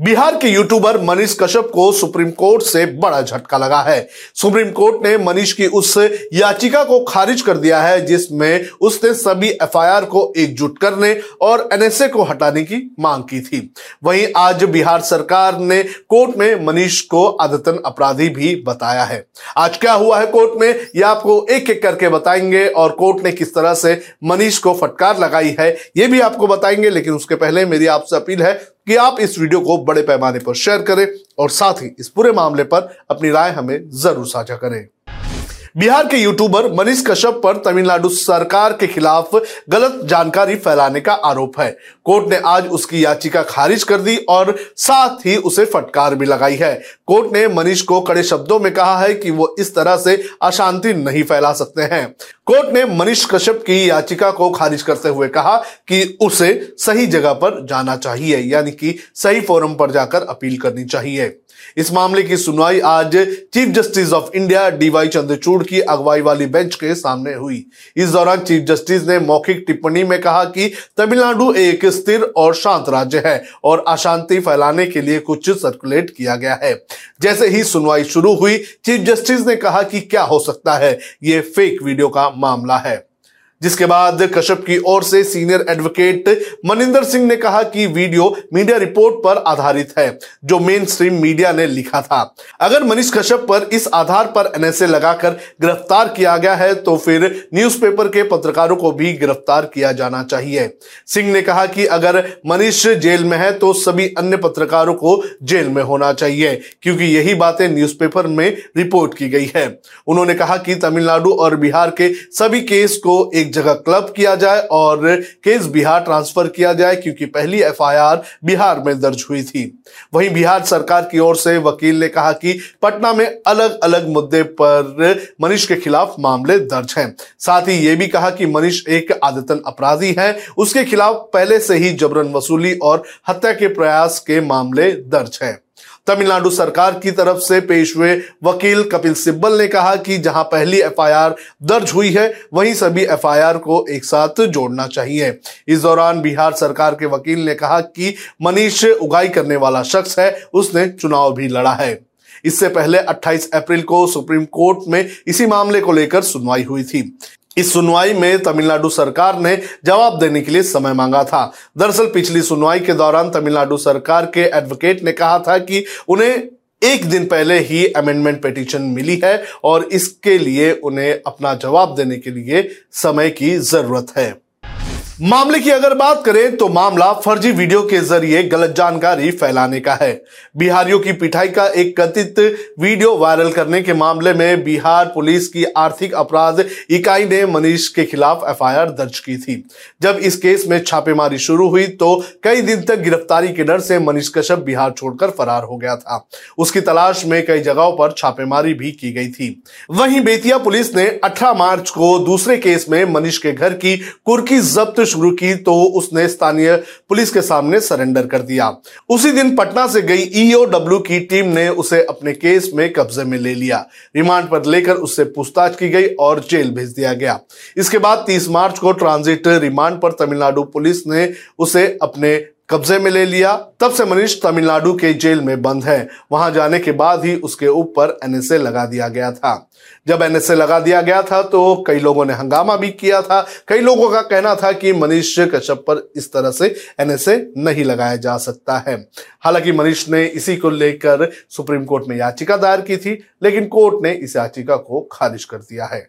बिहार के यूट्यूबर मनीष कश्यप को supreme court से बड़ा झटका लगा है। सुप्रीम कोर्ट ने मनीष की उस याचिका को खारिज कर दिया है, जिसमें उसने सभी एफआईआर को एकजुट करने और एनएसए को हटाने की मांग की थी। वहीं आज बिहार सरकार ने कोर्ट में मनीष को आदतन अपराधी भी बताया है। आज क्या हुआ है कोर्ट में यह आपको एक एक करके बताएँगे और कोर्ट ने किस तरह से मनीष को फटकार लगाई है यह भी आपको बताएँगे, लेकिन उसके पहले मेरी आपसे अपील है कि आप इस वीडियो को बड़े पैमाने पर शेयर करें और साथ ही इस पूरे मामले पर अपनी राय हमें ज़रूर साझा करें। बिहार के यूट्यूबर मनीष कश्यप पर तमिलनाडु सरकार के खिलाफ गलत जानकारी फैलाने का आरोप है। कोर्ट ने आज उसकी याचिका खारिज कर दी और साथ ही उसे फटकार भी लगाई है। कोर्ट ने मनीष को कड़े शब्दों में कहा है कि वो इस तरह से अशांति नहीं फैला सकते हैं। कोर्ट ने मनीष कश्यप की याचिका को खारिज करते हुए कहा कि उसे सही जगह पर जाना चाहिए, यानी कि सही फोरम पर जाकर अपील करनी चाहिए। इस मामले की सुनवाई आज chief justice of India DY Chandrachud की अगुवाई वाली बेंच के सामने हुई। इस दौरान चीफ जस्टिस ने मौखिक टिप्पणी में कहा कि तमिलनाडु एक स्थिर और शांत राज्य है और अशांति फैलाने के लिए कुछ सर्कुलेट किया गया है। जैसे ही सुनवाई शुरू हुई, चीफ जस्टिस ने कहा कि क्या हो सकता है, ये फेक वीडियो का मामला है। जिसके बाद कश्यप की ओर से सीनियर एडवोकेट मनिंदर सिंह ने कहा कि वीडियो मीडिया रिपोर्ट पर आधारित है, जो मेन स्ट्रीम मीडिया ने लिखा था। अगर मनीष कश्यप पर इस आधार पर एनएसए लगाकर गिरफ़्तार किया गया है तो फिर न्यूज़पेपर के पत्रकारों को भी गिरफ़्तार किया जाना चाहिए। सिंह ने कहा कि अगर मनीष जेल में है तो सभी अन्य पत्रकारों को जेल में होना चाहिए, क्योंकि यही बातें न्यूज़पेपर में रिपोर्ट की गई है। उन्होंने कहा कि तमिलनाडु और बिहार के सभी केस को एक जगह क्लब किया जाए और केस बिहार ट्रांसफ़र किया जाए, क्योंकि पहली एफआईआर बिहार में दर्ज हुई थी। वहीं बिहार सरकार की ओर से वकील ने कहा कि पटना में अलग अलग मुद्दे पर मनीष के खिलाफ मामले दर्ज हैं। साथ ही यह भी कहा कि मनीष एक आदतन अपराधी है। उसके खिलाफ पहले से ही जबरन वसूली और हत्या के प्रयास के मामले दर्ज हैं। तमिलनाडु सरकार की तरफ़ से पेश हुए वकील कपिल सिब्बल ने कहा कि जहाँ पहली एफआईआर दर्ज हुई है, वहीं सभी एफआईआर को एक साथ जोड़ना चाहिए। इस दौरान बिहार सरकार के वकील ने कहा कि मनीष उगाई करने वाला शख्स है, उसने चुनाव भी लड़ा है। इससे पहले 28 अप्रैल को सुप्रीम कोर्ट में इसी मामले को लेकर सुनवाई हुई थी। इस सुनवाई में तमिलनाडु सरकार ने जवाब देने के लिए समय मांगा था। दरअसल पिछली सुनवाई के दौरान तमिलनाडु सरकार के एडवोकेट ने कहा था कि उन्हें एक दिन पहले ही अमेंडमेंट पिटीशन मिली है और इसके लिए उन्हें अपना जवाब देने के लिए समय की ज़रूरत है। मामले की अगर बात करें तो मामला फर्जी वीडियो के ज़रिए गलत जानकारी फैलाने का है। बिहारियों की पिटाई का एक कथित वीडियो वायरल करने के मामले में बिहार पुलिस की आर्थिक अपराध इकाई ने मनीष के खिलाफ एफआईआर दर्ज की थी। जब इस केस में छापेमारी शुरू हुई तो कई दिन तक गिरफ्तारी के डर से मनीष कश्यप बिहार छोड़कर फरार हो गया था। उसकी तलाश में कई जगहों पर छापेमारी भी की गई थी। वहीं बेतिया पुलिस ने अठारह मार्च को दूसरे केस में मनीष के घर की कुर्की जब्त शुरू की तो उसने स्थानीय पुलिस के सामने सरेंडर कर दिया। उसी दिन पटना से गई ईओडब्ल्यू e की टीम ने उसे अपने केस में कब्जे में ले लिया। रिमांड पर लेकर उससे पूछताछ की गई और जेल भेज दिया गया। इसके बाद 30 मार्च को ट्रांजिट रिमांड पर तमिलनाडु पुलिस ने उसे अपने कब्जे में ले लिया। तब से मनीष तमिलनाडु के जेल में बंद है। वहाँ जाने के बाद ही उसके ऊपर एनएसए लगा दिया गया था। जब एनएसए लगा दिया गया था तो कई लोगों ने हंगामा भी किया था। कई लोगों का कहना था कि मनीष कश्यप पर इस तरह से एनएसए नहीं लगाया जा सकता है। हालाँकि मनीष ने इसी को लेकर सुप्रीम कोर्ट में याचिका दायर की थी, लेकिन कोर्ट ने इस याचिका को खारिज कर दिया है।